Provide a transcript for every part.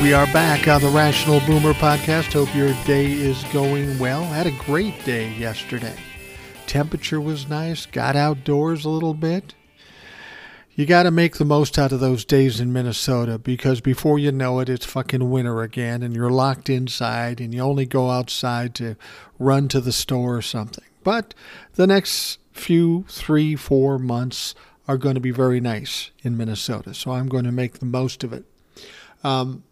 We are back on the Rational Boomer podcast. Hope your day is going well. Had a great day yesterday. Temperature was nice, got outdoors a little bit. You got to make the most out of those days in Minnesota because before you know it, it's fucking winter again and you're locked inside and you only go outside to run to the store or something. But the next few, three, four months are going to be very nice in Minnesota. So I'm going to make the most of it. Um,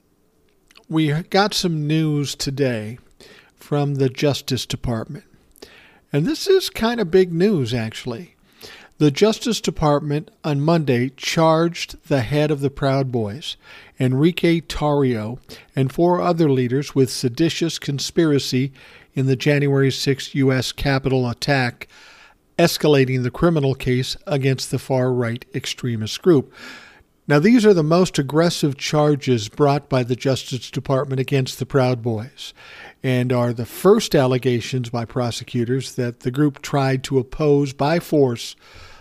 we got some news today from the Justice Department. And this is kind of big news, actually. The Justice Department on Monday charged the head of the Proud Boys, Enrique Tarrio, and four other leaders with seditious conspiracy in the January 6 U.S. Capitol attack, escalating the criminal case against the far right extremist group. Now, these are the most aggressive charges brought by the Justice Department against the Proud Boys and are the first allegations by prosecutors that the group tried to oppose by force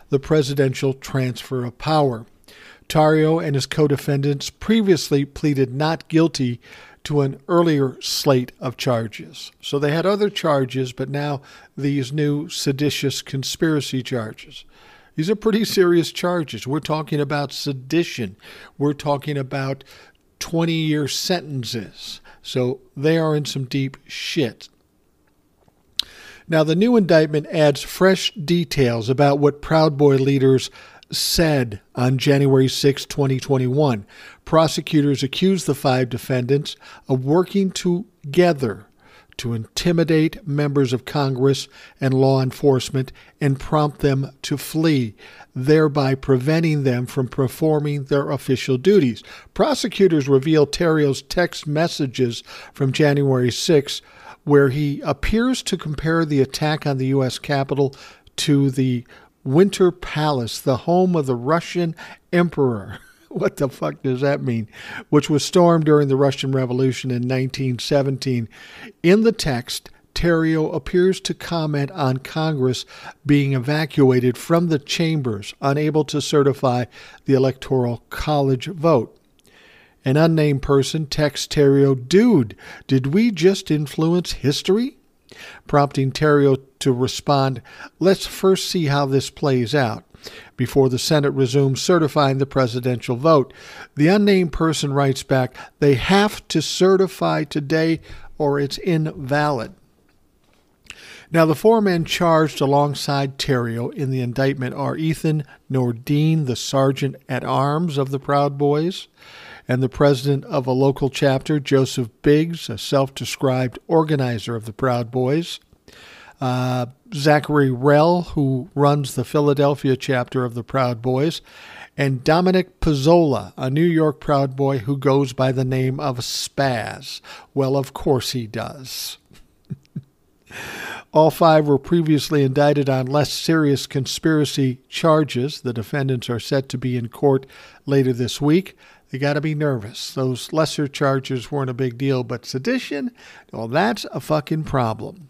the presidential transfer of power. Tarrio and his co defendants previously pleaded not guilty to an earlier slate of charges. So they had other charges, but now these new seditious conspiracy charges. These are pretty serious charges. We're talking about sedition. We're talking about 20 year sentences. So they are in some deep shit. Now, the new indictment adds fresh details about what Proud Boy leaders said on January 6, 2021. Prosecutors accused the five defendants of working together to intimidate members of Congress and law enforcement and prompt them to flee, thereby preventing them from performing their official duties. Prosecutors reveal Tarrio's text messages from January 6, where he appears to compare the attack on the U.S. Capitol to the Winter Palace, the home of the Russian emperor. what the fuck does that mean? Which was stormed during the Russian Revolution in 1917. In the text, Tarrio appears to comment on Congress being evacuated from the chambers, unable to certify the Electoral College vote. An unnamed person texts Tarrio, Dude, did we just influence history? Prompting Tarrio to respond, Let's first see how this plays out before the Senate resumes certifying the presidential vote. The unnamed person writes back, they have to certify today or it's invalid. Now, the four men charged alongside Tarrio in the indictment are Ethan Nordean, the sergeant at arms of the Proud Boys, and the president of a local chapter, Joseph Biggs, a self described organizer of the Proud Boys, uh, Zachary Rehl, who runs the Philadelphia chapter of the Proud Boys, and Dominic Pezzola, a New York Proud Boy who goes by the name of Spaz. Well, of course he does. All five were previously indicted on less serious conspiracy charges. The defendants are set to be in court later this week. They got to be nervous. Those lesser charges weren't a big deal, but sedition, well, that's a fucking problem.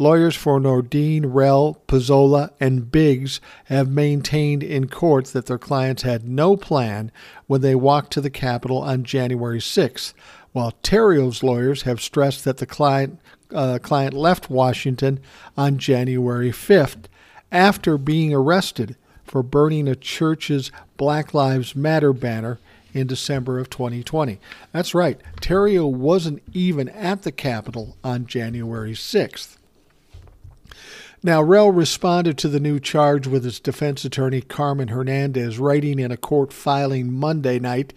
Lawyers for Nordean, Rehl, Pezzola, and Biggs have maintained in court that their clients had no plan when they walked to the Capitol on January 6th, while Tarrio's lawyers have stressed that the client, uh, client left Washington on January 5th after being arrested for burning a church's Black Lives Matter banner in December of 2020. That's right, Tarrio wasn't even at the Capitol on January 6th. Now, Rehl responded to the new charge with his defense attorney, Carmen Hernandez, writing in a court filing Monday night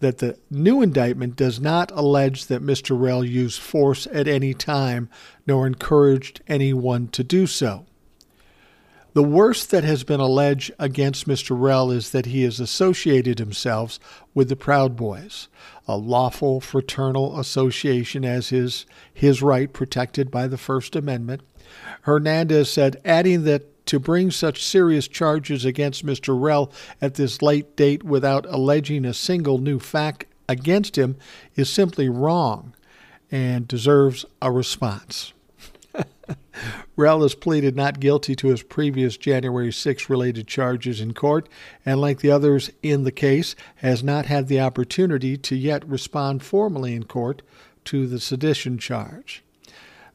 that the new indictment does not allege that Mr. Rehl used force at any time nor encouraged anyone to do so. The worst that has been alleged against Mr. Rehl is that he has associated himself with the Proud Boys, a lawful fraternal association as is his right protected by the First Amendment Hernandez said, adding that to bring such serious charges against Mr. Rehl at this late date without alleging a single new fact against him is simply wrong and deserves a response. Rehl has pleaded not guilty to his previous January 6 related charges in court, and like the others in the case, has not had the opportunity to yet respond formally in court to the sedition charge.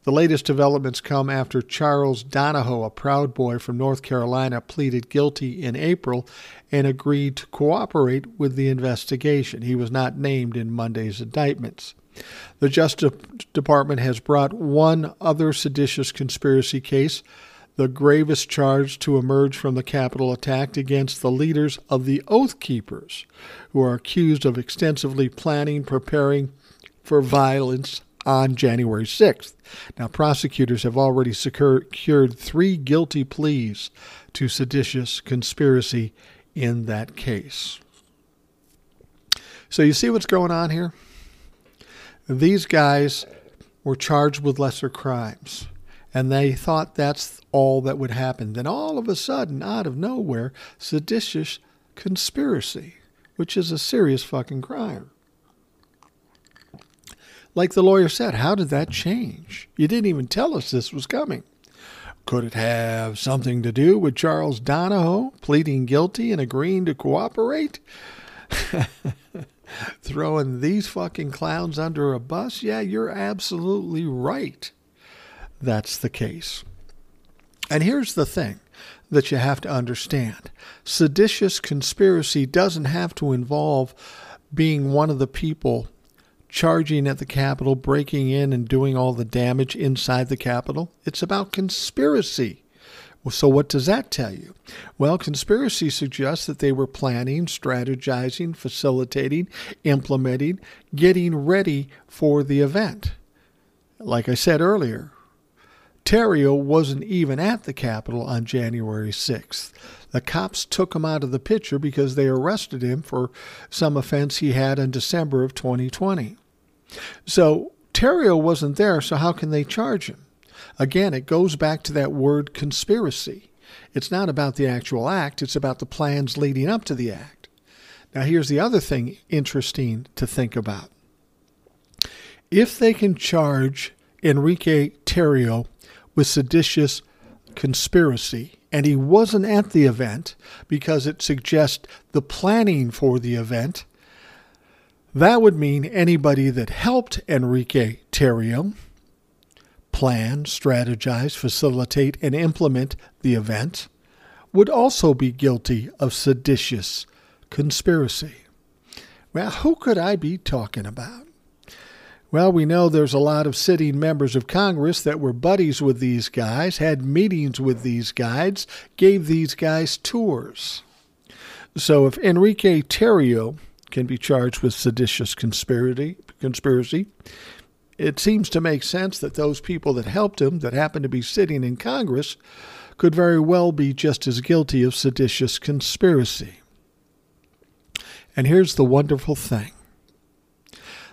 The latest developments come after Charles Donohoe, a Proud Boy from North Carolina, pleaded guilty in April and agreed to cooperate with the investigation. He was not named in Monday's indictments. The Justice Department has brought one other seditious conspiracy case, the gravest charge to emerge from the Capitol attack against the leaders of the Oath Keepers, who are accused of extensively planning, preparing for violence on January 6th. Now, prosecutors have already secured three guilty pleas to seditious conspiracy in that case. So, you see what's going on here? These guys were charged with lesser crimes, and they thought that's all that would happen. Then, all of a sudden, out of nowhere, seditious conspiracy, which is a serious fucking crime. Like the lawyer said, how did that change? You didn't even tell us this was coming. Could it have something to do with Charles Donohoe pleading guilty and agreeing to cooperate? Throwing these fucking clowns under a bus? Yeah, you're absolutely right. That's the case. And here's the thing that you have to understand seditious conspiracy doesn't have to involve being one of the people charging at the Capitol, breaking in and doing all the damage inside the Capitol. It's about conspiracy. So, what does that tell you? Well, conspiracy suggests that they were planning, strategizing, facilitating, implementing, getting ready for the event. Like I said earlier, Tarrio wasn't even at the Capitol on January 6th. The cops took him out of the picture because they arrested him for some offense he had in December of 2020. So Tarrio wasn't there, so how can they charge him? Again, it goes back to that word conspiracy. It's not about the actual act, it's about the plans leading up to the act. Now, here's the other thing interesting to think about. If they can charge Enrique Tarrio with seditious conspiracy, and he wasn't at the event because it suggests the planning for the event, that would mean anybody that helped Enrique Tarrio plan, strategize, facilitate, and implement the event would also be guilty of seditious conspiracy. Well, who could I be talking about? Well, we know there's a lot of sitting members of Congress that were buddies with these guys, had meetings with these guys, gave these guys tours. So if Enrique Tarrio can be charged with seditious conspiracy. Conspiracy. It seems to make sense that those people that helped him, that happen to be sitting in Congress, could very well be just as guilty of seditious conspiracy. And here's the wonderful thing.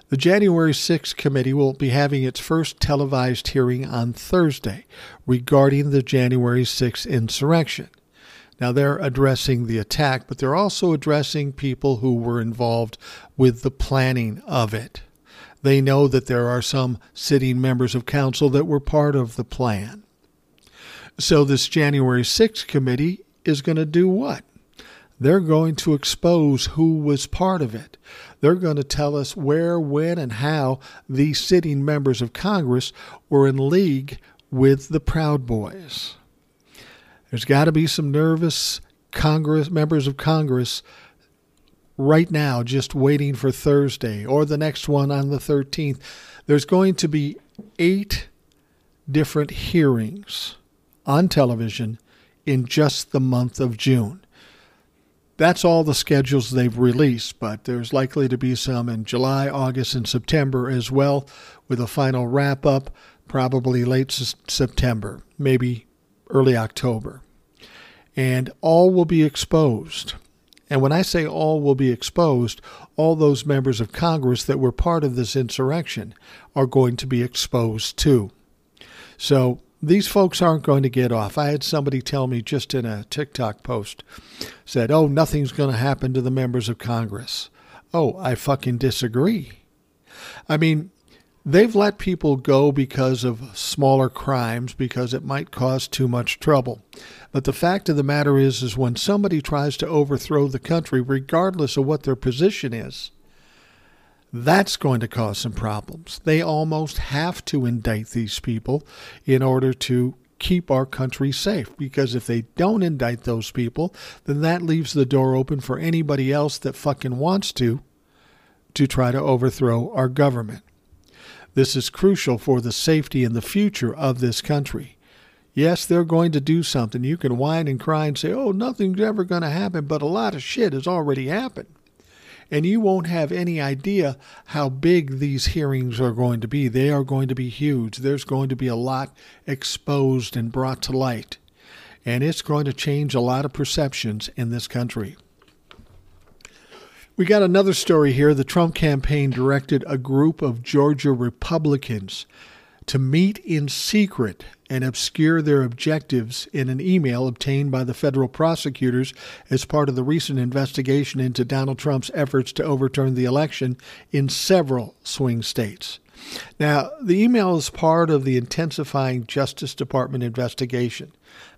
The January 6th committee will be having its first televised hearing on Thursday regarding the January 6th insurrection. Now, they're addressing the attack, but they're also addressing people who were involved with the planning of it. They know that there are some sitting members of council that were part of the plan. So, this January 6th committee is going to do what? They're going to expose who was part of it. They're going to tell us where, when, and how these sitting members of Congress were in league with the Proud Boys. There's got to be some nervous Congress members of Congress right now just waiting for Thursday or the next one on the 13th. There's going to be eight different hearings on television in just the month of June. That's all the schedules they've released, but there's likely to be some in July, August, and September as well, with a final wrap up probably late September, maybe early October. And all will be exposed. And when I say all will be exposed, all those members of Congress that were part of this insurrection are going to be exposed too. So these folks aren't going to get off. I had somebody tell me just in a TikTok post, said, "Oh, nothing's going to happen to the members of Congress." Oh, I fucking disagree. I mean, they've let people go because of smaller crimes because it might cause too much trouble. But the fact of the matter is is when somebody tries to overthrow the country regardless of what their position is, that's going to cause some problems. They almost have to indict these people in order to keep our country safe because if they don't indict those people, then that leaves the door open for anybody else that fucking wants to to try to overthrow our government. This is crucial for the safety and the future of this country. Yes, they're going to do something. You can whine and cry and say, oh, nothing's ever going to happen, but a lot of shit has already happened and you won't have any idea how big these hearings are going to be. They are going to be huge. There's going to be a lot exposed and brought to light, and it's going to change a lot of perceptions in this country. We got another story here. The Trump campaign directed a group of Georgia Republicans to meet in secret and obscure their objectives in an email obtained by the federal prosecutors as part of the recent investigation into Donald Trump's efforts to overturn the election in several swing states. Now, the email is part of the intensifying Justice Department investigation.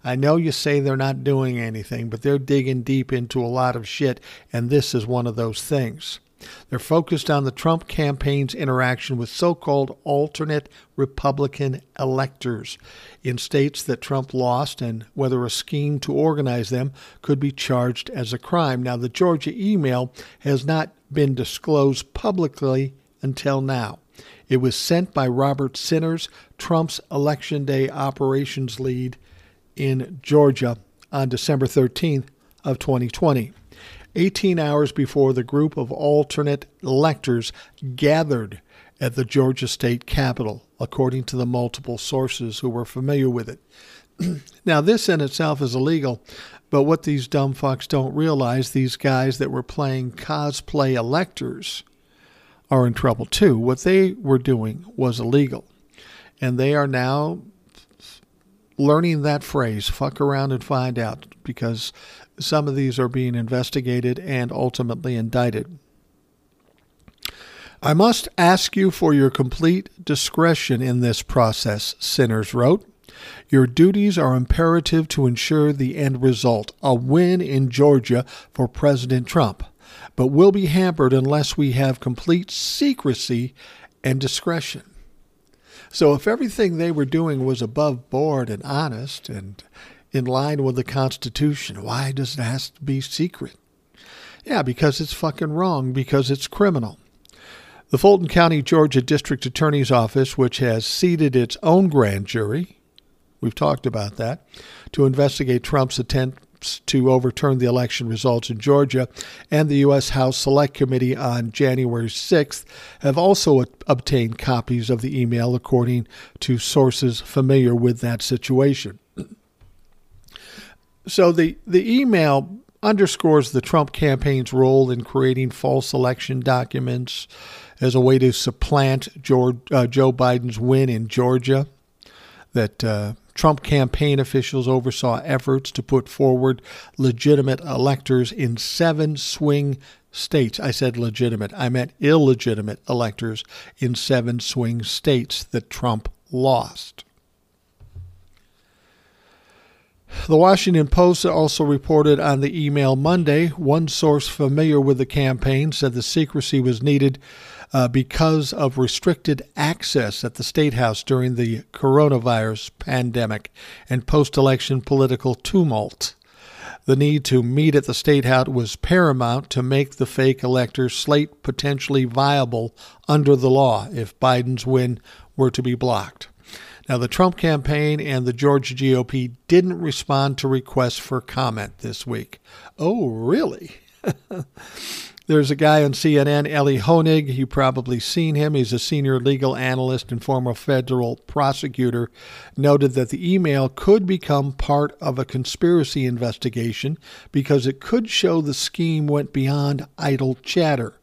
I know you say they're not doing anything, but they're digging deep into a lot of shit, and this is one of those things. They're focused on the Trump campaign's interaction with so called alternate Republican electors in states that Trump lost and whether a scheme to organize them could be charged as a crime. Now, the Georgia email has not been disclosed publicly until now. It was sent by Robert Sinners, Trump's Election Day operations lead in Georgia on December 13th of 2020. 18 hours before the group of alternate electors gathered at the Georgia state capitol, according to the multiple sources who were familiar with it. now, this in itself is illegal, but what these dumb fucks don't realize, these guys that were playing cosplay electors are in trouble too. What they were doing was illegal. And they are now learning that phrase, fuck around and find out, because some of these are being investigated and ultimately indicted. I must ask you for your complete discretion in this process, Sinners wrote. Your duties are imperative to ensure the end result, a win in Georgia for President Trump, but will be hampered unless we have complete secrecy and discretion. So, if everything they were doing was above board and honest and in line with the Constitution. Why does it have to be secret? Yeah, because it's fucking wrong, because it's criminal. The Fulton County, Georgia District Attorney's Office, which has seated its own grand jury, we've talked about that, to investigate Trump's attempts to overturn the election results in Georgia, and the U.S. House Select Committee on January 6th have also obtained copies of the email, according to sources familiar with that situation. So the, the email underscores the Trump campaign's role in creating false election documents as a way to supplant George, uh, Joe Biden's win in Georgia. That uh, Trump campaign officials oversaw efforts to put forward legitimate electors in seven swing states. I said legitimate, I meant illegitimate electors in seven swing states that Trump lost. The Washington Post also reported on the email Monday. One source familiar with the campaign said the secrecy was needed uh, because of restricted access at the State House during the coronavirus pandemic and post election political tumult. The need to meet at the State House was paramount to make the fake elector slate potentially viable under the law if Biden's win were to be blocked. Now, the Trump campaign and the Georgia GOP didn't respond to requests for comment this week. Oh, really? There's a guy on CNN, Elie Honig. You've probably seen him. He's a senior legal analyst and former federal prosecutor. Noted that the email could become part of a conspiracy investigation because it could show the scheme went beyond idle chatter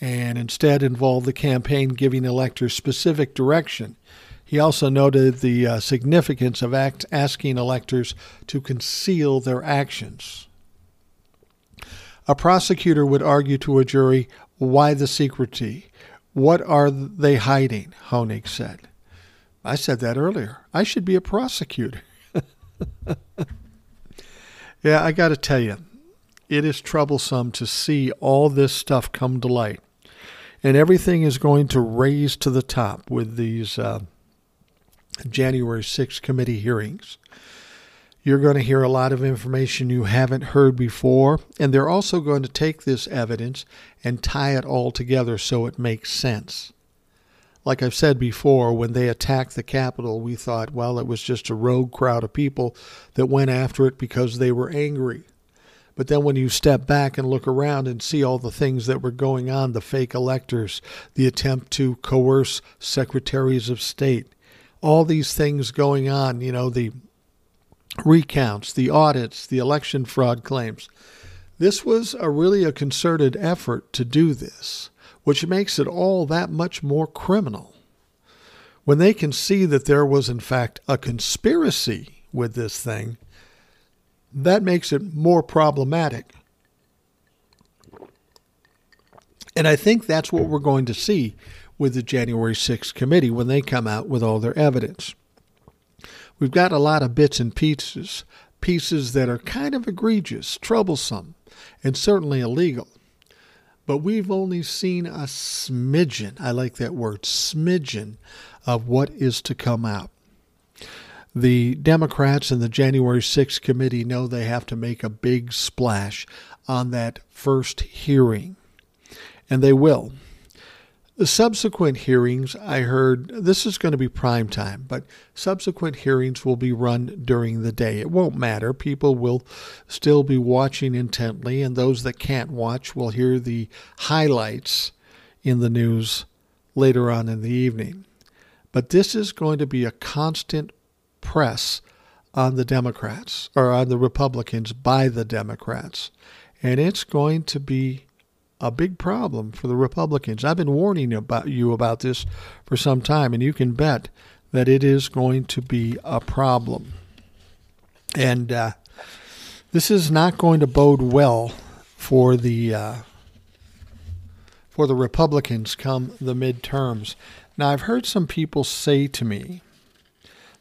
and instead involved the campaign giving electors specific direction He also noted the uh, significance of act- asking electors to conceal their actions. A prosecutor would argue to a jury, why the secrecy? What are they hiding? Honig said. I said that earlier. I should be a prosecutor. yeah, I got to tell you, it is troublesome to see all this stuff come to light. And everything is going to raise to the top with these uh, January 6th committee hearings. You're going to hear a lot of information you haven't heard before, and they're also going to take this evidence and tie it all together so it makes sense. Like I've said before, when they attacked the Capitol, we thought, well, it was just a rogue crowd of people that went after it because they were angry. But then when you step back and look around and see all the things that were going on the fake electors, the attempt to coerce secretaries of state, all these things going on, you know, the recounts, the audits, the election fraud claims. This was a really a concerted effort to do this, which makes it all that much more criminal. When they can see that there was, in fact, a conspiracy with this thing, that makes it more problematic. And I think that's what we're going to see with the January 6th committee when they come out with all their evidence. We've got a lot of bits and pieces, pieces that are kind of egregious, troublesome, and certainly illegal. But we've only seen a smidgen, I like that word, smidgen, of what is to come out. The Democrats and the January 6th committee know they have to make a big splash on that first hearing, and they will. The subsequent hearings, I heard this is going to be prime time, but subsequent hearings will be run during the day. It won't matter. People will still be watching intently, and those that can't watch will hear the highlights in the news later on in the evening. But this is going to be a constant press on the Democrats or on the Republicans by the Democrats. And it's going to be a big problem for the Republicans. I've been warning about you about this for some time, and you can bet that it is going to be a problem. And uh, this is not going to bode well for the uh, for the Republicans come the midterms. Now, I've heard some people say to me,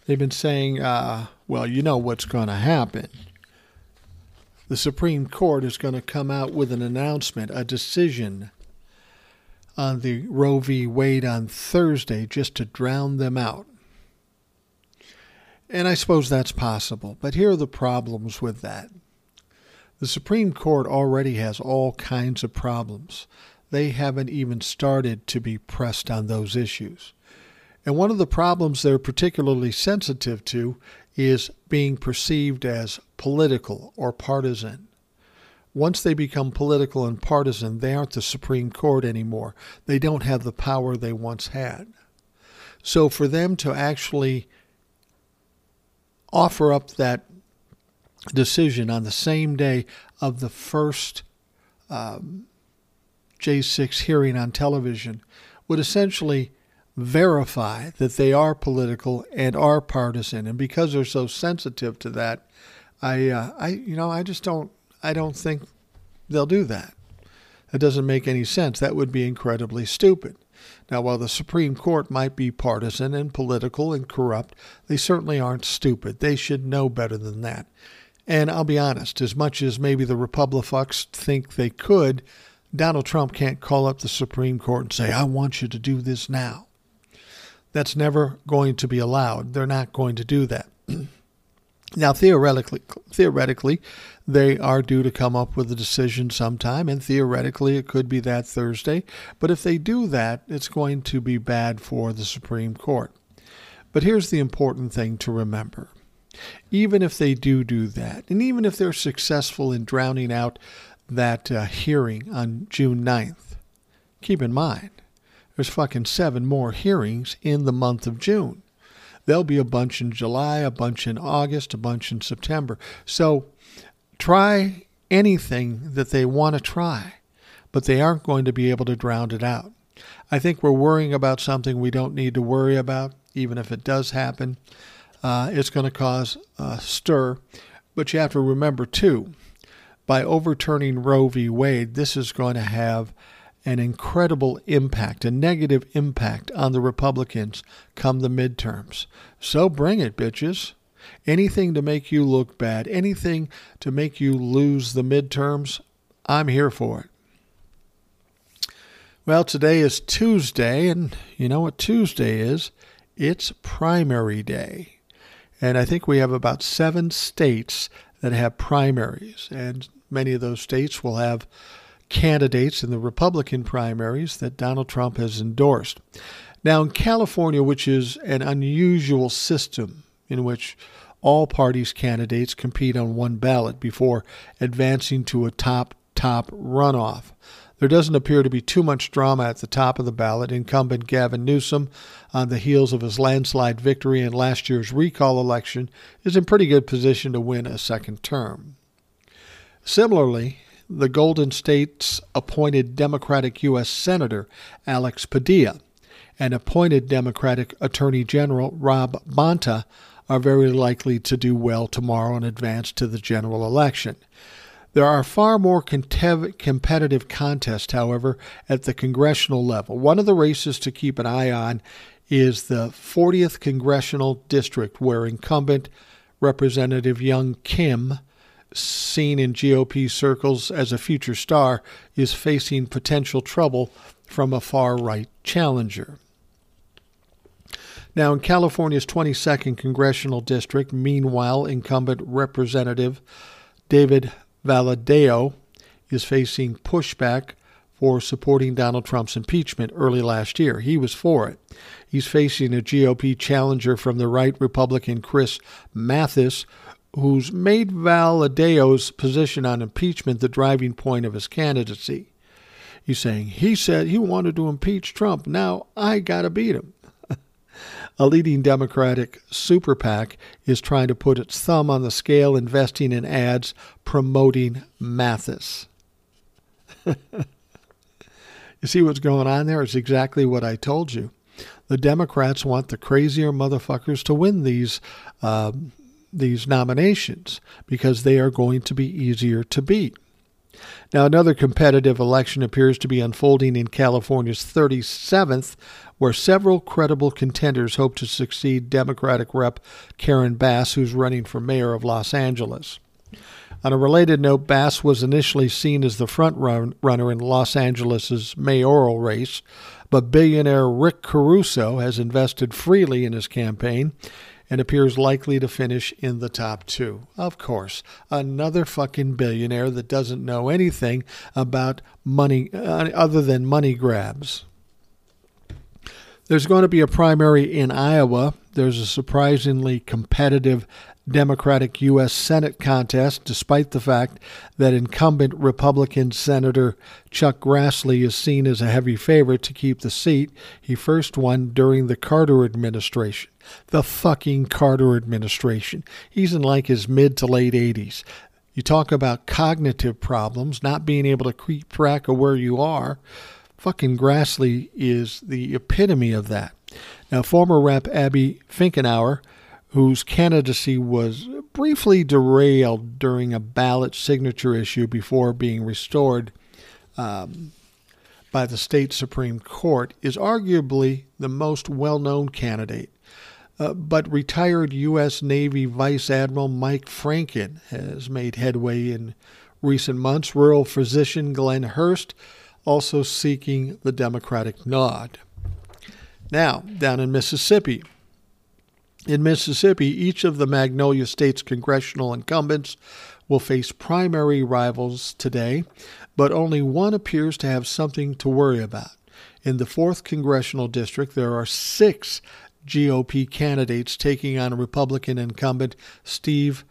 they've been saying, uh, "Well, you know what's going to happen." The Supreme Court is going to come out with an announcement, a decision on the Roe v. Wade on Thursday just to drown them out. And I suppose that's possible, but here are the problems with that. The Supreme Court already has all kinds of problems. They haven't even started to be pressed on those issues. And one of the problems they're particularly sensitive to is being perceived as political or partisan. Once they become political and partisan, they aren't the Supreme Court anymore. They don't have the power they once had. So for them to actually offer up that decision on the same day of the first um, J6 hearing on television would essentially verify that they are political and are partisan. And because they're so sensitive to that, I, uh, I, you know, I just don't, I don't think they'll do that. That doesn't make any sense. That would be incredibly stupid. Now, while the Supreme Court might be partisan and political and corrupt, they certainly aren't stupid. They should know better than that. And I'll be honest, as much as maybe the Republicans think they could, Donald Trump can't call up the Supreme Court and say, I want you to do this now. That's never going to be allowed. They're not going to do that. now, theoretically, theoretically, they are due to come up with a decision sometime, and theoretically, it could be that Thursday. But if they do that, it's going to be bad for the Supreme Court. But here's the important thing to remember. Even if they do do that, and even if they're successful in drowning out that uh, hearing on June 9th, keep in mind there's fucking seven more hearings in the month of June. There'll be a bunch in July, a bunch in August, a bunch in September. So try anything that they want to try, but they aren't going to be able to drown it out. I think we're worrying about something we don't need to worry about. even if it does happen. Uh, it's going to cause a stir. But you have to remember, too, by overturning Roe v. Wade, this is going to have an incredible impact, a negative impact on the Republicans come the midterms. So bring it, bitches. Anything to make you look bad, anything to make you lose the midterms, I'm here for it. Well, today is Tuesday, and you know what Tuesday is? It's primary day. And I think we have about seven states that have primaries, and many of those states will have candidates in the Republican primaries that Donald Trump has endorsed. Now, in California, which is an unusual system in which all parties' candidates compete on one ballot before advancing to a top top runoff. There doesn't appear to be too much drama at the top of the ballot. Incumbent Gavin Newsom, on the heels of his landslide victory in last year's recall election, is in pretty good position to win a second term. Similarly, the Golden State's appointed Democratic U.S. Senator Alex Padilla and appointed Democratic Attorney General Rob Bonta are very likely to do well tomorrow in advance to the general election. There are far more competitive contests, however, at the congressional level. One of the races to keep an eye on is the 40th congressional district, where incumbent Representative Young Kim, seen in GOP circles as a future star, is facing potential trouble from a far right challenger. Now, in California's 22nd congressional district, meanwhile, incumbent Representative David Valadao is facing pushback for supporting Donald Trump's impeachment early last year. He was for it. He's facing a GOP challenger from the right Republican Chris Mathys, who's made Valadao's position on impeachment the driving point of his candidacy. He's saying, he said he wanted to impeach Trump. Now I got to beat him a leading Democratic super PAC is trying to put its thumb on the scale, investing in ads promoting Mathys. you see what's going on there? It's exactly what I told you. The Democrats want the crazier motherfuckers to win these uh, these nominations because they are going to be easier to beat. Now, another competitive election appears to be unfolding in California's 37th, where several credible contenders hope to succeed Democratic Rep. Karen Bass, who's running for mayor of Los Angeles. On a related note, Bass was initially seen as the front run- runner in Los Angeles' mayoral race, but billionaire Rick Caruso has invested freely in his campaign and appears likely to finish in the top two. Of course, another fucking billionaire that doesn't know anything about money uh, other than money grabs. There's going to be a primary in Iowa. There's a surprisingly competitive Democratic U.S. Senate contest, despite the fact that incumbent Republican Senator Chuck Grassley is seen as a heavy favorite to keep the seat he first won during the Carter administration. The fucking Carter administration. He's in like his mid to late 80s. You talk about cognitive problems, not being able to keep track of where you are. Fucking Grassley is the epitome of that. Now, former Rep. Abby Finkenauer, whose candidacy was briefly derailed during a ballot signature issue before being restored um, by the state Supreme Court, is arguably the most well known candidate. Uh, but retired U.S. Navy Vice Admiral Mike Franken has made headway in recent months. Rural physician Glenn Hurst also seeking the Democratic nod. Now, down in Mississippi. In Mississippi, each of the Magnolia State's congressional incumbents will face primary rivals today, but only one appears to have something to worry about. In the 4th Congressional District, there are six GOP candidates taking on Republican incumbent Steve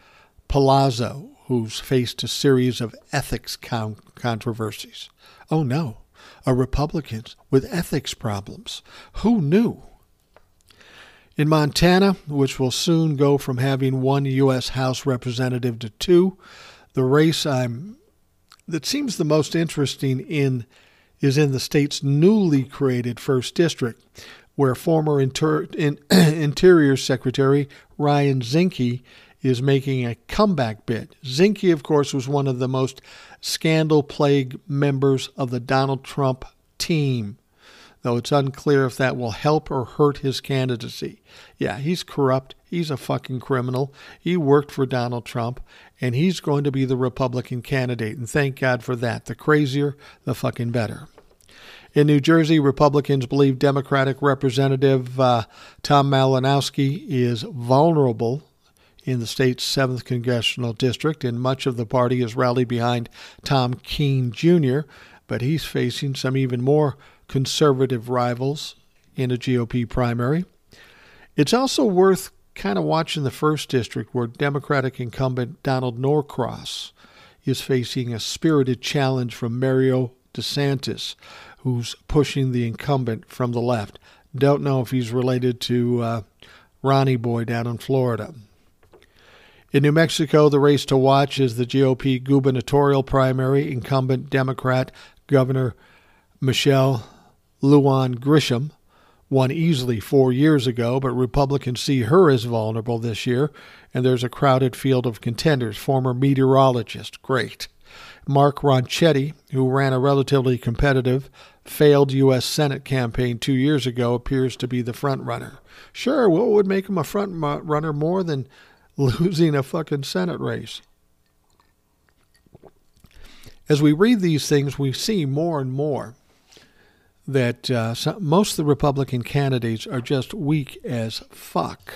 Palazzo, who's faced a series of ethics con- controversies. Oh no, a Republican with ethics problems. Who knew? In Montana, which will soon go from having one U.S. House representative to two, the race I'm that seems the most interesting in is in the state's newly created first district, where former Inter- in- Interior Secretary Ryan Zinke is making a comeback bid. Zinke, of course, was one of the most scandal plagued members of the Donald Trump team, though it's unclear if that will help or hurt his candidacy. Yeah, he's corrupt. He's a fucking criminal. He worked for Donald Trump, and he's going to be the Republican candidate. And thank God for that. The crazier, the fucking better. In New Jersey, Republicans believe Democratic Representative uh, Tom Malinowski is vulnerable in the state's 7th congressional district, and much of the party has rallied behind Tom Kean Jr., but he's facing some even more conservative rivals in a GOP primary. It's also worth kind of watching the 1st district where Democratic incumbent Donald Norcross is facing a spirited challenge from Mario DeSantis, who's pushing the incumbent from the left. Don't know if he's related to uh, Ronnie Boy down in Florida. In New Mexico, the race to watch is the GOP gubernatorial primary. Incumbent Democrat Governor Michelle Lujan Grisham won easily four years ago, but Republicans see her as vulnerable this year, and there's a crowded field of contenders. Former meteorologist, great. Mark Ronchetti, who ran a relatively competitive, failed U.S. Senate campaign two years ago, appears to be the front runner. Sure, what would make him a front runner more than losing a fucking Senate race. As we read these things, we see more and more that uh, some, most of the Republican candidates are just weak as fuck.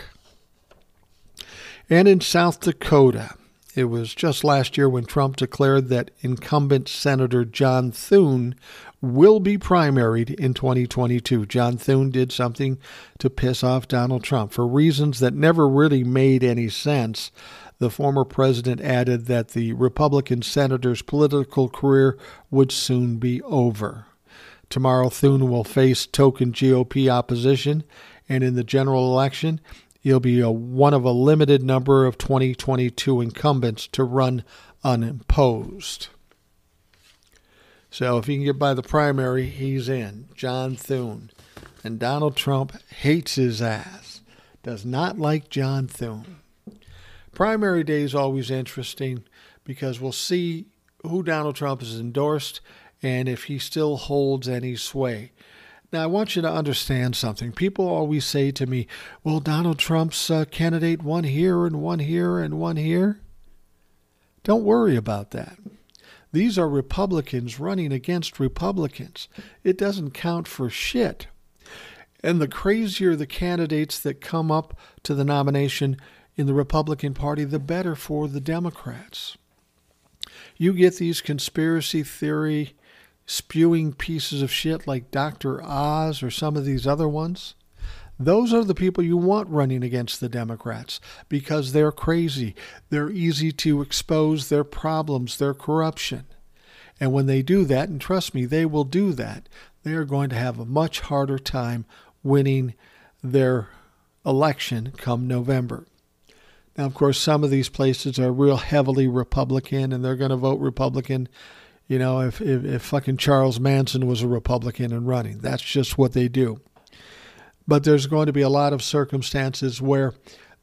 And in South Dakota, it was just last year when Trump declared that incumbent Senator John Thune will be primaried in 2022. John Thune did something to piss off Donald Trump for reasons that never really made any sense. The former president added that the Republican senator's political career would soon be over. Tomorrow, Thune will face token GOP opposition, and in the general election, He'll be a, one of a limited number of 2022 incumbents to run unimposed. So if he can get by the primary, he's in. John Thune. And Donald Trump hates his ass. Does not like John Thune. Primary day is always interesting because we'll see who Donald Trump has endorsed and if he still holds any sway. Now, I want you to understand something. People always say to me, well, Donald Trump's uh, candidate one here and one here and one here. Don't worry about that. These are Republicans running against Republicans. It doesn't count for shit. And the crazier the candidates that come up to the nomination in the Republican Party, the better for the Democrats. You get these conspiracy theory spewing pieces of shit like Dr. Oz or some of these other ones. Those are the people you want running against the Democrats because they're crazy. They're easy to expose their problems, their corruption. And when they do that, and trust me, they will do that, they are going to have a much harder time winning their election come November. Now, of course, some of these places are real heavily Republican and they're going to vote Republican you know, if, if, if fucking Charles Manson was a Republican and running, that's just what they do. But there's going to be a lot of circumstances where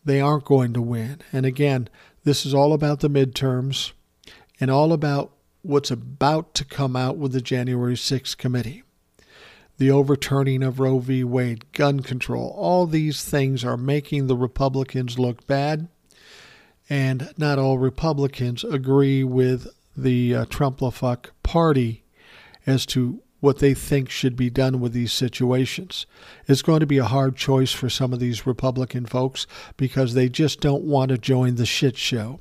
they aren't going to win. And again, this is all about the midterms and all about what's about to come out with the January 6th committee. The overturning of Roe v. Wade, gun control, all these things are making the Republicans look bad. And not all Republicans agree with the uh, Trump-LaFuck party as to what they think should be done with these situations. It's going to be a hard choice for some of these Republican folks because they just don't want to join the shit show.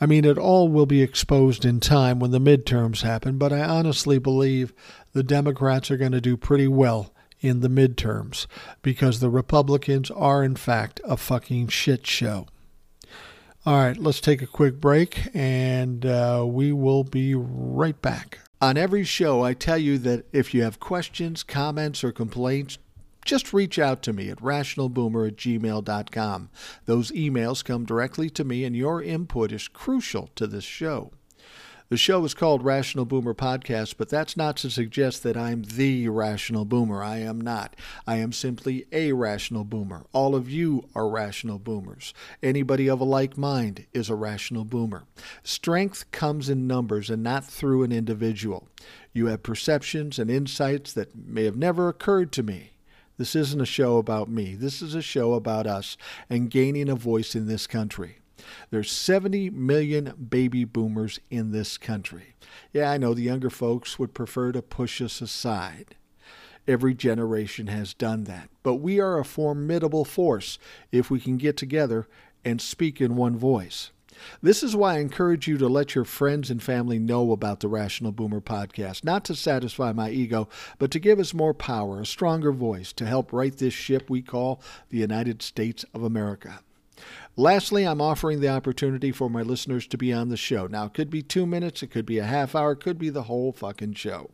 I mean, it all will be exposed in time when the midterms happen, but I honestly believe the Democrats are going to do pretty well in the midterms because the Republicans are, in fact, a fucking shit show. All right, let's take a quick break and uh, we will be right back. On every show, I tell you that if you have questions, comments, or complaints, just reach out to me at rationalboomer at gmail.com. Those emails come directly to me, and your input is crucial to this show. The show is called Rational Boomer Podcast, but that's not to suggest that I'm the rational boomer. I am not. I am simply a rational boomer. All of you are rational boomers. Anybody of a like mind is a rational boomer. Strength comes in numbers and not through an individual. You have perceptions and insights that may have never occurred to me. This isn't a show about me. This is a show about us and gaining a voice in this country. There's 70 million baby boomers in this country. Yeah, I know the younger folks would prefer to push us aside. Every generation has done that. But we are a formidable force if we can get together and speak in one voice. This is why I encourage you to let your friends and family know about the Rational Boomer podcast, not to satisfy my ego, but to give us more power, a stronger voice to help right this ship we call the United States of America. Lastly, I'm offering the opportunity for my listeners to be on the show. Now, it could be two minutes, it could be a half hour, it could be the whole fucking show.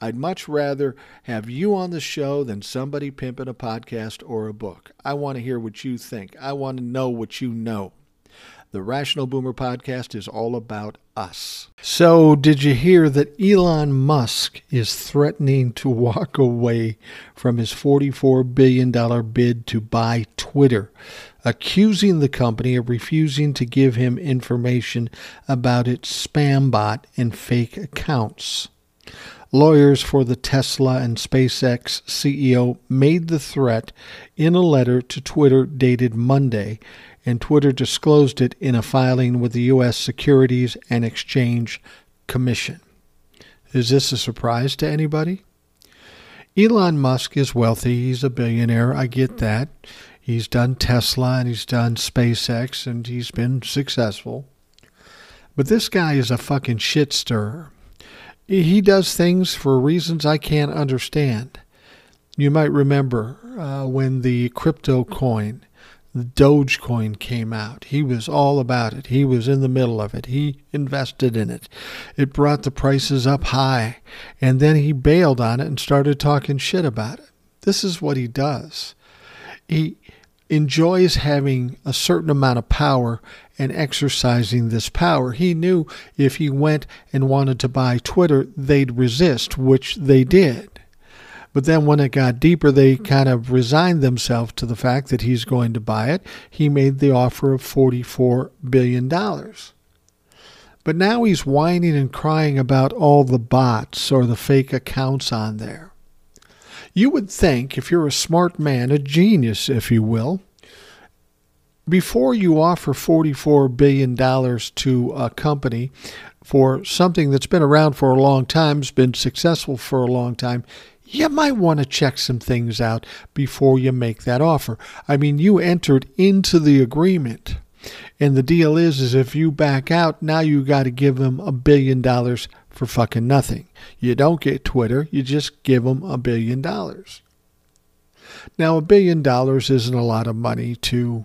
I'd much rather have you on the show than somebody pimping a podcast or a book. I want to hear what you think. I want to know what you know. The Rational Boomer podcast is all about us. So, did you hear that Elon Musk is threatening to walk away from his $44 billion bid to buy Twitter? Accusing the company of refusing to give him information about its spam bot and fake accounts. Lawyers for the Tesla and SpaceX CEO made the threat in a letter to Twitter dated Monday, and Twitter disclosed it in a filing with the U.S. Securities and Exchange Commission. Is this a surprise to anybody? Elon Musk is wealthy. He's a billionaire. I get that. He's done Tesla and he's done SpaceX and he's been successful. But this guy is a fucking shit stirrer. He does things for reasons I can't understand. You might remember uh, when the crypto coin, the Dogecoin came out. He was all about it. He was in the middle of it. He invested in it. It brought the prices up high. And then he bailed on it and started talking shit about it. This is what he does. He enjoys having a certain amount of power and exercising this power. He knew if he went and wanted to buy Twitter, they'd resist, which they did. But then when it got deeper, they kind of resigned themselves to the fact that he's going to buy it. He made the offer of $44 billion. But now he's whining and crying about all the bots or the fake accounts on there. You would think, if you're a smart man, a genius, if you will, before you offer $44 billion to a company for something that's been around for a long time, has been successful for a long time, you might want to check some things out before you make that offer. I mean, you entered into the agreement. And the deal is, is if you back out, now you got to give them a billion dollars for fucking nothing. You don't get Twitter, you just give them a billion dollars. Now, a billion dollars isn't a lot of money to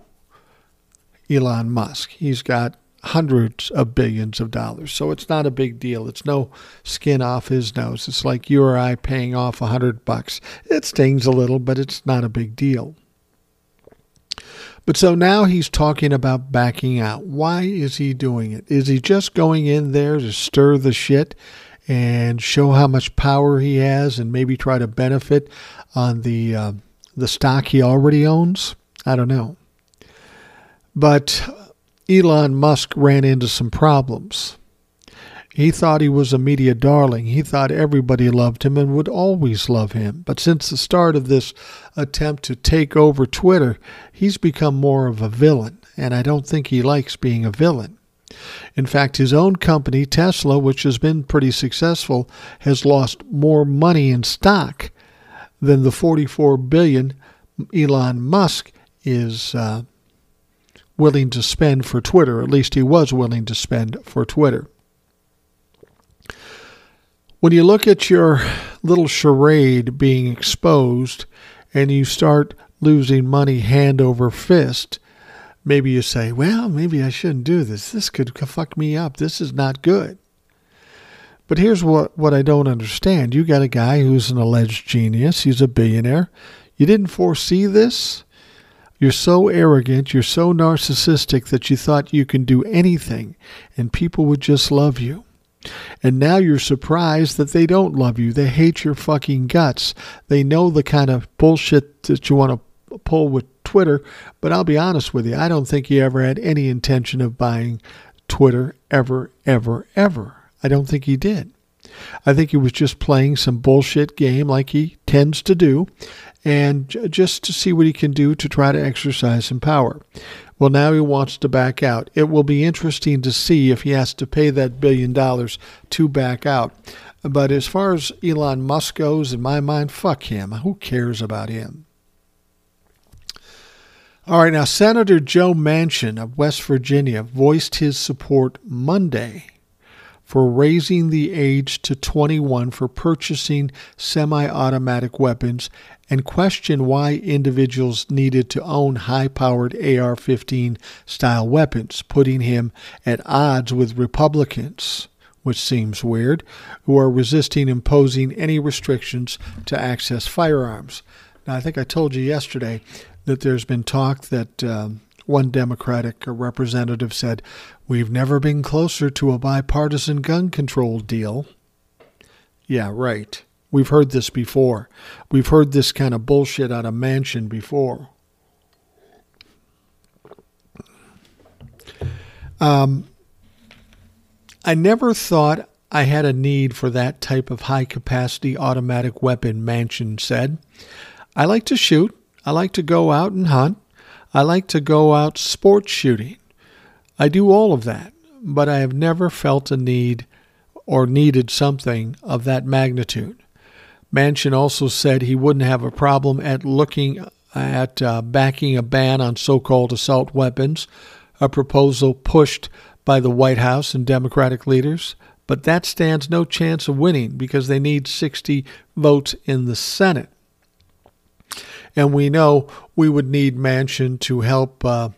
Elon Musk. He's got hundreds of billions of dollars, so it's not a big deal. It's no skin off his nose. It's like you or I paying off a hundred bucks. It stings a little, but it's not a big deal. But so now he's talking about backing out. Why is he doing it? Is he just going in there to stir the shit and show how much power he has and maybe try to benefit on the uh, the stock he already owns? I don't know. But Elon Musk ran into some problems. He thought he was a media darling. He thought everybody loved him and would always love him. But since the start of this attempt to take over Twitter, he's become more of a villain, and I don't think he likes being a villain. In fact, his own company, Tesla, which has been pretty successful, has lost more money in stock than the 44 billion Elon Musk is uh, willing to spend for Twitter. At least he was willing to spend for Twitter. When you look at your little charade being exposed and you start losing money hand over fist, maybe you say, well, maybe I shouldn't do this. This could fuck me up. This is not good. But here's what, what I don't understand. You got a guy who's an alleged genius, he's a billionaire. You didn't foresee this? You're so arrogant, you're so narcissistic that you thought you can do anything and people would just love you. And now you're surprised that they don't love you. They hate your fucking guts. They know the kind of bullshit that you want to pull with Twitter. But I'll be honest with you, I don't think he ever had any intention of buying Twitter ever, ever, ever. I don't think he did. I think he was just playing some bullshit game like he tends to do, and just to see what he can do to try to exercise some power. Well, now he wants to back out. It will be interesting to see if he has to pay that billion dollars to back out. But as far as Elon Musk goes, in my mind, fuck him. Who cares about him? All right, now Senator Joe Manchin of West Virginia voiced his support Monday for raising the age to 21 for purchasing semi automatic weapons and questioned why individuals needed to own high powered AR 15 style weapons, putting him at odds with Republicans, which seems weird, who are resisting imposing any restrictions to access firearms. Now, I think I told you yesterday that there's been talk that um, one Democratic representative said, We've never been closer to a bipartisan gun control deal. Yeah, right. We've heard this before. We've heard this kind of bullshit out of Manchin before. Um, I never thought I had a need for that type of high capacity automatic weapon, Manchin said. I like to shoot. I like to go out and hunt. I like to go out sports shooting. I do all of that, but I have never felt a need or needed something of that magnitude. Manchin also said he wouldn't have a problem at looking at uh, backing a ban on so called assault weapons, a proposal pushed by the White House and Democratic leaders. But that stands no chance of winning because they need 60 votes in the Senate. And we know we would need Manchin to help uh,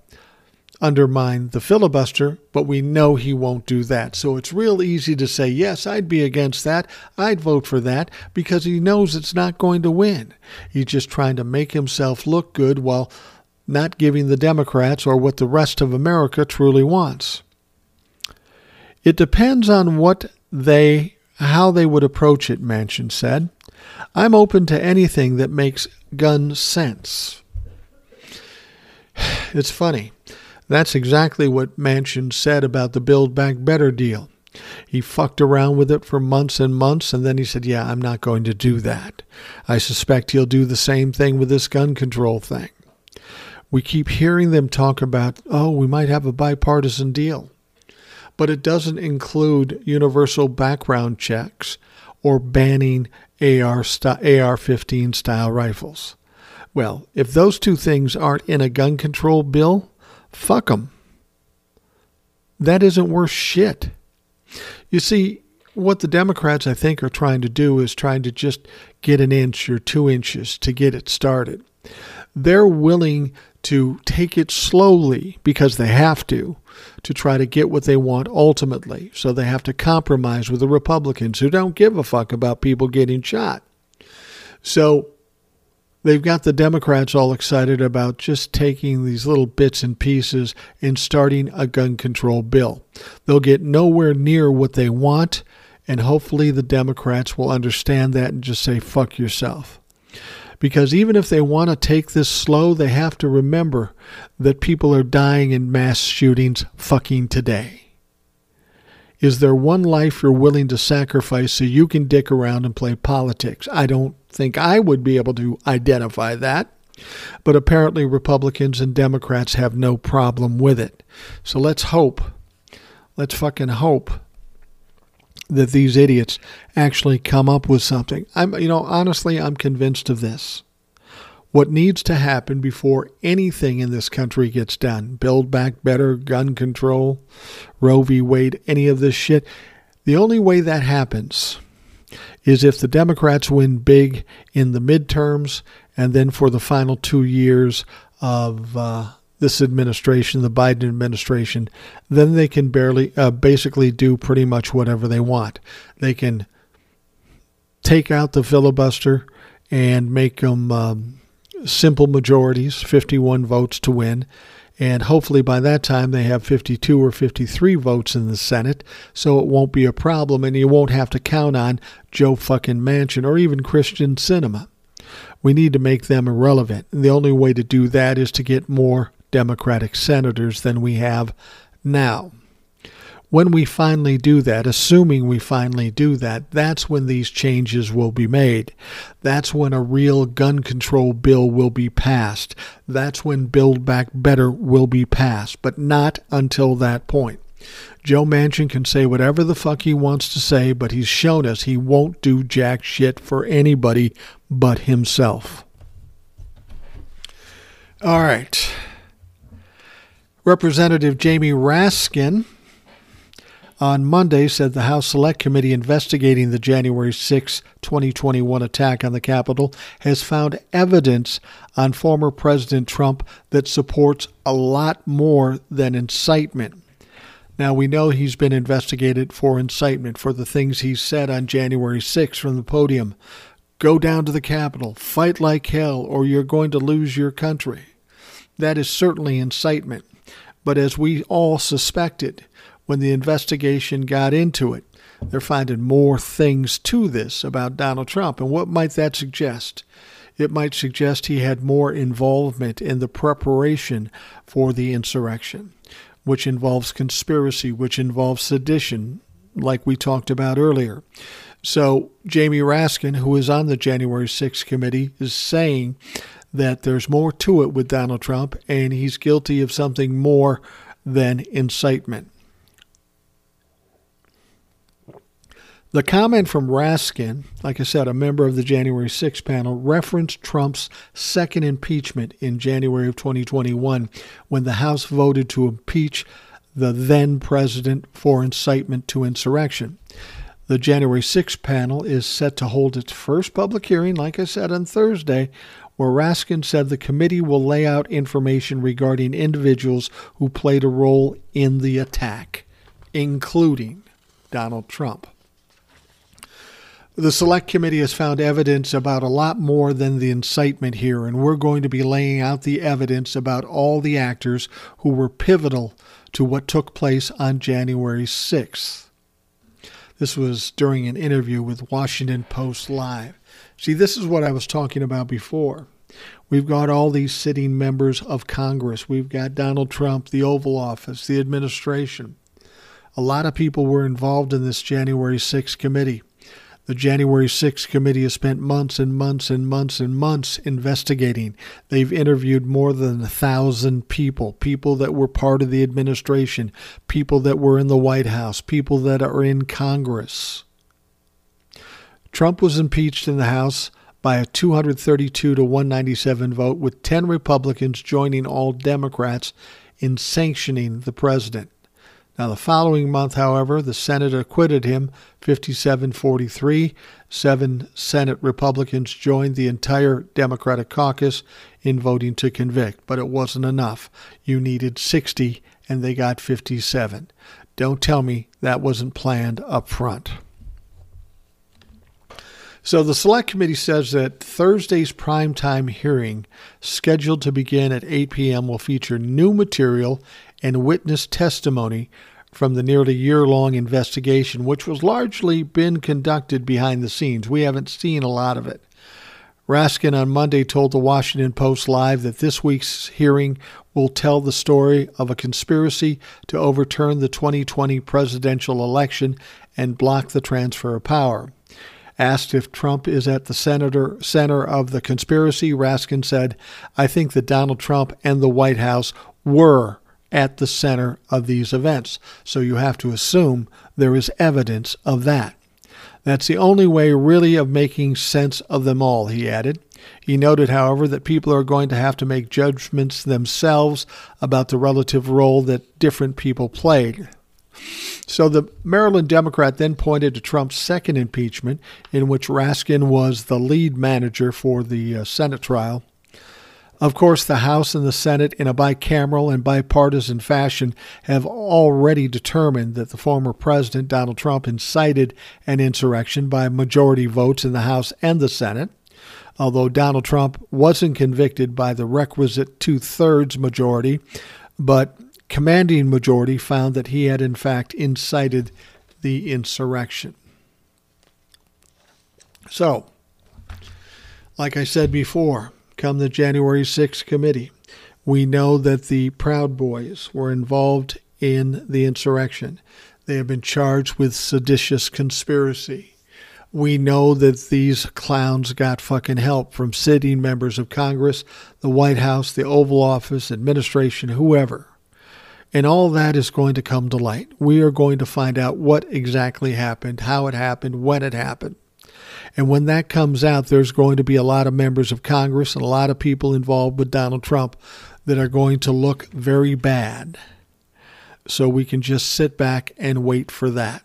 undermine the filibuster, but we know he won't do that. So it's real easy to say, yes, I'd be against that. I'd vote for that because he knows it's not going to win. He's just trying to make himself look good while not giving the Democrats or what the rest of America truly wants. It depends on what they how they would approach it, Manchin said. I'm open to anything that makes gun sense. It's funny. That's exactly what Manchin said about the Build Back Better deal. He fucked around with it for months and months, and then he said, Yeah, I'm not going to do that. I suspect he'll do the same thing with this gun control thing. We keep hearing them talk about, oh, we might have a bipartisan deal. But it doesn't include universal background checks or banning AR, AR 15 style rifles. Well, if those two things aren't in a gun control bill, fuck them. That isn't worth shit. You see, what the Democrats, I think, are trying to do is trying to just get an inch or two inches to get it started. They're willing to take it slowly because they have to, to try to get what they want ultimately. So they have to compromise with the Republicans who don't give a fuck about people getting shot. So they've got the Democrats all excited about just taking these little bits and pieces and starting a gun control bill. They'll get nowhere near what they want, and hopefully the Democrats will understand that and just say, fuck yourself. Because even if they want to take this slow, they have to remember that people are dying in mass shootings fucking today. Is there one life you're willing to sacrifice so you can dick around and play politics? I don't think I would be able to identify that. But apparently, Republicans and Democrats have no problem with it. So let's hope, let's fucking hope that these idiots actually come up with something. I'm, you know, honestly, I'm convinced of this. What needs to happen before anything in this country gets done, build back better, gun control, Roe v. Wade, any of this shit, the only way that happens is if the Democrats win big in the midterms and then for the final two years of uh, this administration, the Biden administration, then they can barely, uh, basically do pretty much whatever they want. They can take out the filibuster and make them um, simple majorities, 51 votes to win, And hopefully by that time they have 52 or 53 votes in the Senate, so it won't be a problem and you won't have to count on Joe fucking Manchin or even Kyrsten Sinema. We need to make them irrelevant. And the only way to do that is to get more Democratic senators than we have now. When we finally do that, assuming we finally do that, that's when these changes will be made. That's when a real gun control bill will be passed. That's when Build Back Better will be passed, but not until that point. Joe Manchin can say whatever the fuck he wants to say, but he's shown us he won't do jack shit for anybody but himself. All right. Representative Jamie Raskin on Monday said the House Select Committee investigating the January 6, 2021 attack on the Capitol has found evidence on former President Trump that supports a lot more than incitement. Now, we know he's been investigated for incitement for the things he said on January 6 from the podium. Go down to the Capitol, fight like hell, or you're going to lose your country. That is certainly incitement. But as we all suspected when the investigation got into it, they're finding more things to this about Donald Trump. And what might that suggest? It might suggest he had more involvement in the preparation for the insurrection which involves conspiracy, which involves sedition, like we talked about earlier. So, Jamie Raskin, who is on the January 6th committee, is saying that there's more to it with Donald Trump and he's guilty of something more than incitement. The comment from Raskin, like I said, a member of the January 6 panel, referenced Trump's second impeachment in January of 2021 when the House voted to impeach the then president for incitement to insurrection. The January 6 panel is set to hold its first public hearing, like I said, on Thursday, where Raskin said the committee will lay out information regarding individuals who played a role in the attack, including Donald Trump. The Select Committee has found evidence about a lot more than the incitement here, and we're going to be laying out the evidence about all the actors who were pivotal to what took place on January 6th. This was during an interview with Washington Post Live. See, this is what I was talking about before. We've got all these sitting members of Congress. We've got Donald Trump, the Oval Office, the administration. A lot of people were involved in this January 6th committee. The January 6th committee has spent months and months and months and months investigating. They've interviewed more than a thousand people, people that were part of the administration, people that were in the White House, people that are in Congress. Trump was impeached in the House by a 232 to 197 vote, with 10 Republicans joining all Democrats in sanctioning the president. Now, the following month, however, the Senate acquitted him 57 43. Seven Senate Republicans joined the entire Democratic caucus in voting to convict, but it wasn't enough. You needed 60, and they got 57. Don't tell me that wasn't planned up front. So the Select Committee says that Thursday's primetime hearing, scheduled to begin at 8 p.m., will feature new material and witness testimony from the nearly year long investigation, which was largely been conducted behind the scenes. We haven't seen a lot of it. Raskin on Monday told the Washington Post Live that this week's hearing will tell the story of a conspiracy to overturn the 2020 presidential election and block the transfer of power. Asked if Trump is at the senator, center of the conspiracy, Raskin said, I think that Donald Trump and the White House were at the center of these events. So you have to assume there is evidence of that. That's the only way, really, of making sense of them all, he added. He noted, however, that people are going to have to make judgments themselves about the relative role that different people played. So the Maryland Democrat then pointed to Trump's second impeachment, in which Raskin was the lead manager for the uh, Senate trial. Of course, the House and the Senate, in a bicameral and bipartisan fashion, have already determined that the former President Donald Trump incited an insurrection by majority votes in the House and the Senate. Although Donald Trump wasn't convicted by the requisite two thirds majority, but commanding majority found that he had in fact incited the insurrection. So, like I said before, come the January 6th committee, we know that the Proud Boys were involved in the insurrection. They have been charged with seditious conspiracy. We know that these clowns got fucking help from sitting members of Congress, the White House, the Oval Office, administration, whoever. And all that is going to come to light. We are going to find out what exactly happened, how it happened, when it happened. And when that comes out, there's going to be a lot of members of Congress and a lot of people involved with Donald Trump that are going to look very bad. So we can just sit back and wait for that.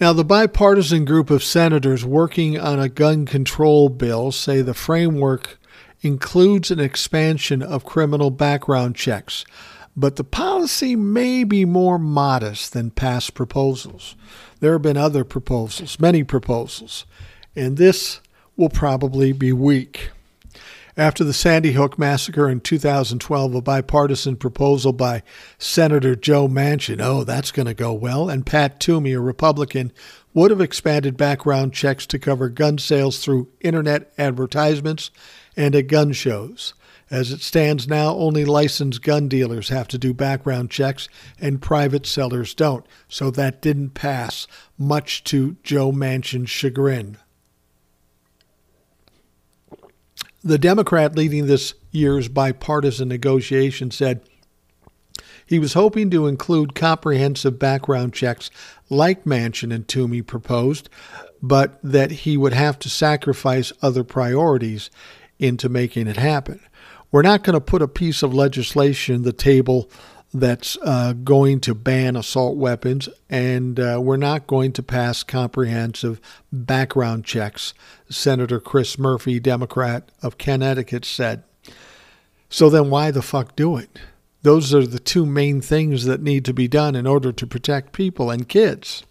Now, the bipartisan group of senators working on a gun control bill say the framework includes an expansion of criminal background checks, but the policy may be more modest than past proposals. There have been other proposals, many proposals, and this will probably be weak. After the Sandy Hook massacre in 2012, a bipartisan proposal by Senator Joe Manchin, oh, that's going to go well, and Pat Toomey, a Republican, would have expanded background checks to cover gun sales through internet advertisements and at gun shows. As it stands now, only licensed gun dealers have to do background checks and private sellers don't. So that didn't pass, much to Joe Manchin's chagrin. The Democrat leading this year's bipartisan negotiation said he was hoping to include comprehensive background checks like Manchin and Toomey proposed, but that he would have to sacrifice other priorities into making it happen. We're not going to put a piece of legislation the table that's uh, going to ban assault weapons, and uh, we're not going to pass comprehensive background checks, Senator Chris Murphy, Democrat of Connecticut, said. So then why the fuck do it? Those are the two main things that need to be done in order to protect people and kids.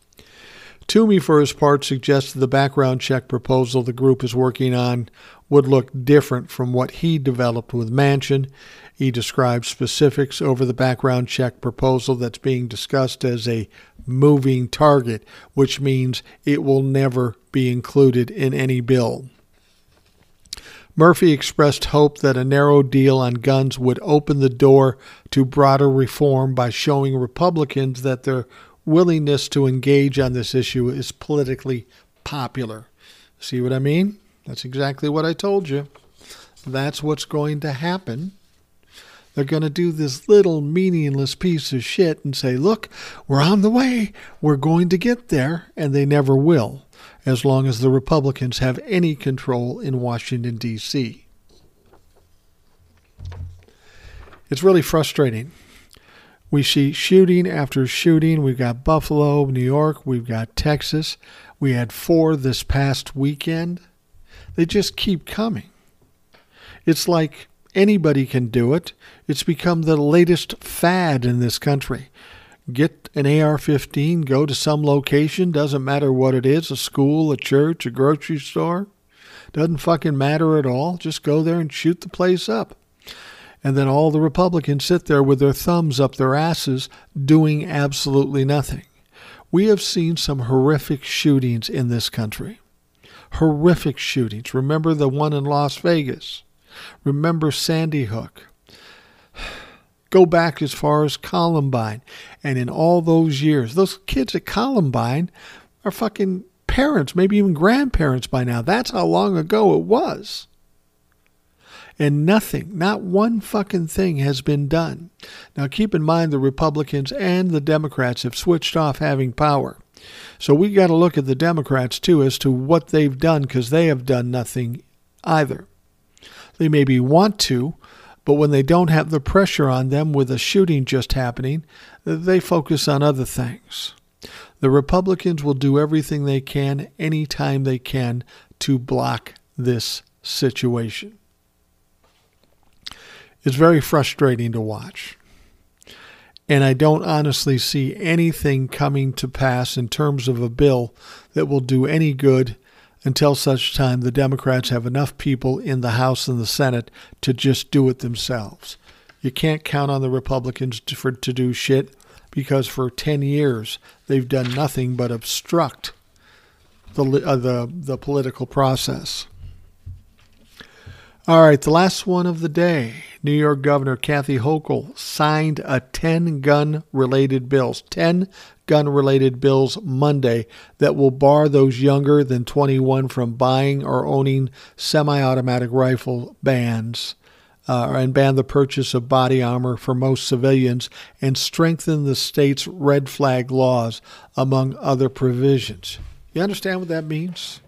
Toomey, for his part, suggested the background check proposal the group is working on would look different from what he developed with Manchin. He described specifics over the background check proposal that's being discussed as a moving target, which means it will never be included in any bill. Murphy expressed hope that a narrow deal on guns would open the door to broader reform by showing Republicans that their willingness to engage on this issue is politically popular. See what I mean? That's exactly what I told you. That's what's going to happen. They're going to do this little meaningless piece of shit and say, look, we're on the way. We're going to get there. And they never will, as long as the Republicans have any control in Washington, D.C. It's really frustrating we see shooting after shooting. We've got Buffalo, New York, we've got Texas. We had four this past weekend. They just keep coming. It's like anybody can do it. It's become the latest fad in this country. Get an AR 15, go to some location, doesn't matter what it is a school, a church, a grocery store. Doesn't fucking matter at all. Just go there and shoot the place up and then all the Republicans sit there with their thumbs up their asses doing absolutely nothing. We have seen some horrific shootings in this country. Horrific shootings. Remember the one in Las Vegas. Remember Sandy Hook. Go back as far as Columbine. And in all those years, those kids at Columbine are fucking parents, maybe even grandparents by now. That's how long ago it was and nothing, not one fucking thing has been done. Now keep in mind the Republicans and the Democrats have switched off having power. So we got to look at the Democrats too as to what they've done because they have done nothing either. They maybe want to, but when they don't have the pressure on them with a shooting just happening, they focus on other things. The Republicans will do everything they can anytime they can to block this situation. It's very frustrating to watch. And I don't honestly see anything coming to pass in terms of a bill that will do any good until such time the Democrats have enough people in the House and the Senate to just do it themselves. You can't count on the Republicans to, for, to do shit because for 10 years they've done nothing but obstruct the, uh, the, the political process. All right, the last one of the day. New York Governor Kathy Hochul signed a 10 gun related bills, 10 gun related bills Monday that will bar those younger than 21 from buying or owning semi automatic rifle bans. Uh, and ban the purchase of body armor for most civilians and strengthen the state's red flag laws, among other provisions. You understand what that means?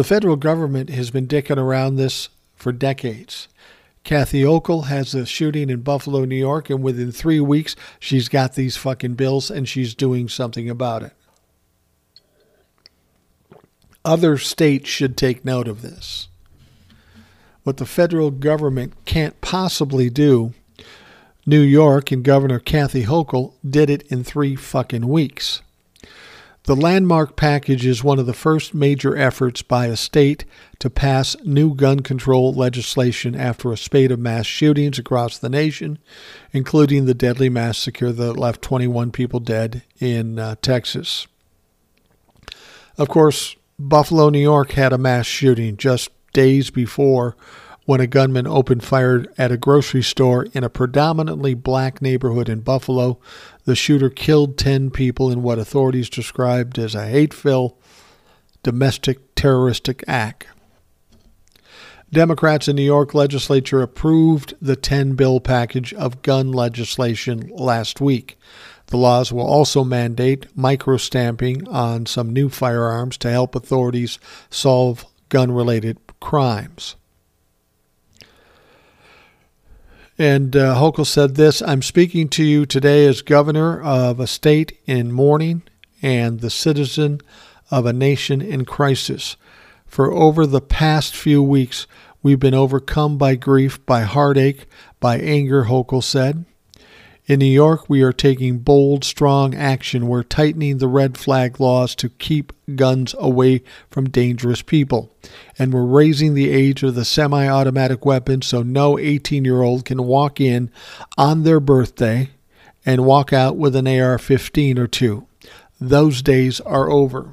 The federal government has been dicking around this for decades. Kathy Hochul has a shooting in Buffalo, New York, and within three weeks, she's got these fucking bills and she's doing something about it. Other states should take note of this. What the federal government can't possibly do, New York and Governor Kathy Hochul did it in three fucking weeks. The landmark package is one of the first major efforts by a state to pass new gun control legislation after a spate of mass shootings across the nation, including the deadly massacre that left 21 people dead in uh, Texas. Of course, Buffalo, New York had a mass shooting just days before when a gunman opened fire at a grocery store in a predominantly black neighborhood in Buffalo. The shooter killed 10 people in what authorities described as a hate-filled domestic terroristic act. Democrats in New York legislature approved the 10 bill package of gun legislation last week. The laws will also mandate microstamping on some new firearms to help authorities solve gun related crimes. And uh, Hochul said this I'm speaking to you today as governor of a state in mourning and the citizen of a nation in crisis. For over the past few weeks, we've been overcome by grief, by heartache, by anger, Hochul said. In New York, we are taking bold, strong action. We're tightening the red flag laws to keep guns away from dangerous people. And we're raising the age of the semi automatic weapon so no 18 year old can walk in on their birthday and walk out with an AR 15 or two. Those days are over.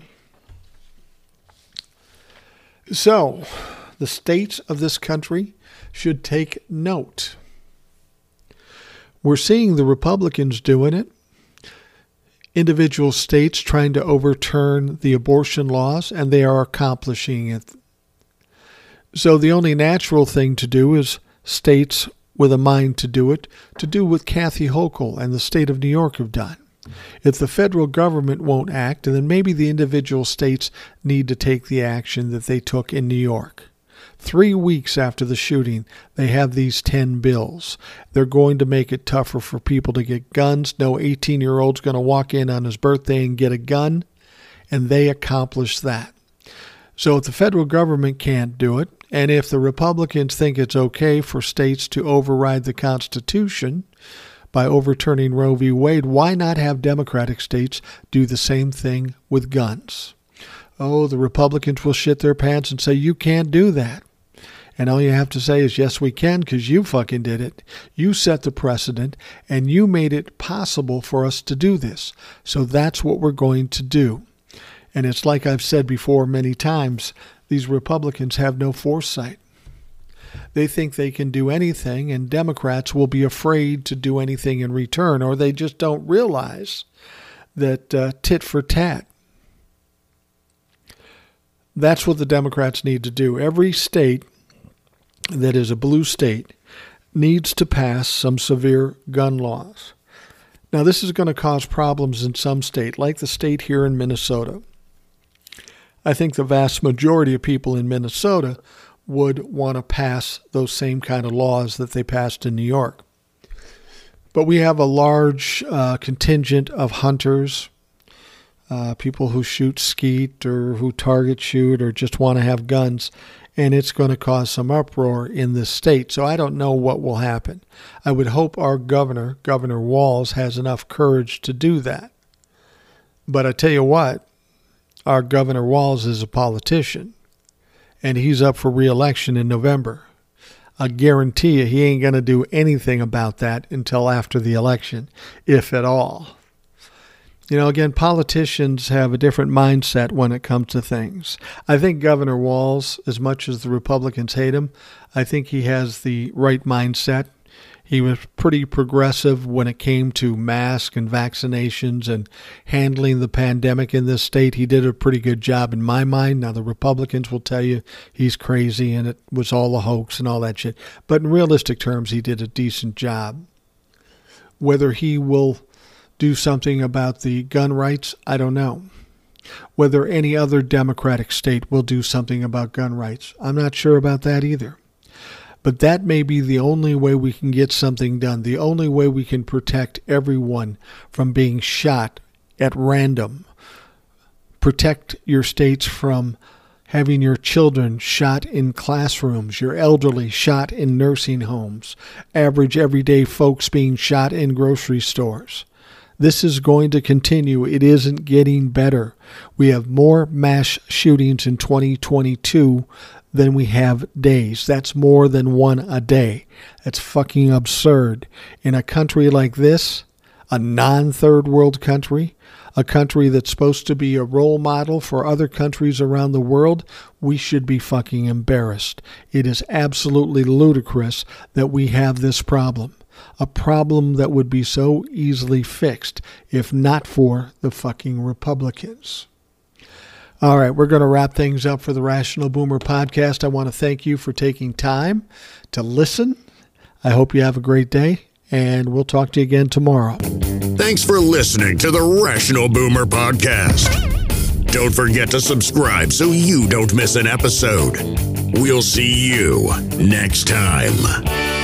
So, the states of this country should take note. We're seeing the Republicans doing it. Individual states trying to overturn the abortion laws, and they are accomplishing it. So the only natural thing to do is states with a mind to do it, to do what Kathy Hochul and the state of New York have done. If the federal government won't act, then maybe the individual states need to take the action that they took in New York. Three weeks after the shooting, they have these 10 bills. They're going to make it tougher for people to get guns. No 18 year old's going to walk in on his birthday and get a gun, and they accomplish that. So if the federal government can't do it, and if the Republicans think it's okay for states to override the Constitution by overturning Roe v. Wade, why not have Democratic states do the same thing with guns? Oh, the Republicans will shit their pants and say, you can't do that. And all you have to say is, yes, we can, because you fucking did it. You set the precedent, and you made it possible for us to do this. So that's what we're going to do. And it's like I've said before many times these Republicans have no foresight. They think they can do anything, and Democrats will be afraid to do anything in return, or they just don't realize that uh, tit for tat. That's what the Democrats need to do. Every state that is a blue state needs to pass some severe gun laws. Now, this is going to cause problems in some state, like the state here in Minnesota. I think the vast majority of people in Minnesota would want to pass those same kind of laws that they passed in New York. But we have a large uh, contingent of hunters, uh, people who shoot skeet or who target shoot or just want to have guns and it's going to cause some uproar in this state. So I don't know what will happen. I would hope our governor, Governor Walz, has enough courage to do that. But I tell you what, our Governor Walz is a politician and he's up for reelection in November. I guarantee you he ain't going to do anything about that until after the election, if at all. You know, again, politicians have a different mindset when it comes to things. I think Governor Walz, as much as the Republicans hate him, I think he has the right mindset. He was pretty progressive when it came to masks and vaccinations and handling the pandemic in this state. He did a pretty good job in my mind. Now, the Republicans will tell you he's crazy and it was all a hoax and all that shit. But in realistic terms, he did a decent job. Whether he will do something about the gun rights, I don't know. Whether any other Democratic state will do something about gun rights, I'm not sure about that either. But that may be the only way we can get something done, the only way we can protect everyone from being shot at random. Protect your states from having your children shot in classrooms, your elderly shot in nursing homes, average everyday folks being shot in grocery stores. This is going to continue. It isn't getting better. We have more mass shootings in 2022 than we have days. That's more than one a day. That's fucking absurd. In a country like this, a non third world country, a country that's supposed to be a role model for other countries around the world, we should be fucking embarrassed. It is absolutely ludicrous that we have this problem. A problem that would be so easily fixed if not for the fucking Republicans. All right, we're going to wrap things up for the Rational Boomer podcast. I want to thank you for taking time to listen. I hope you have a great day, and we'll talk to you again tomorrow. Thanks for listening to the Rational Boomer podcast. Don't forget to subscribe so you don't miss an episode. We'll see you next time.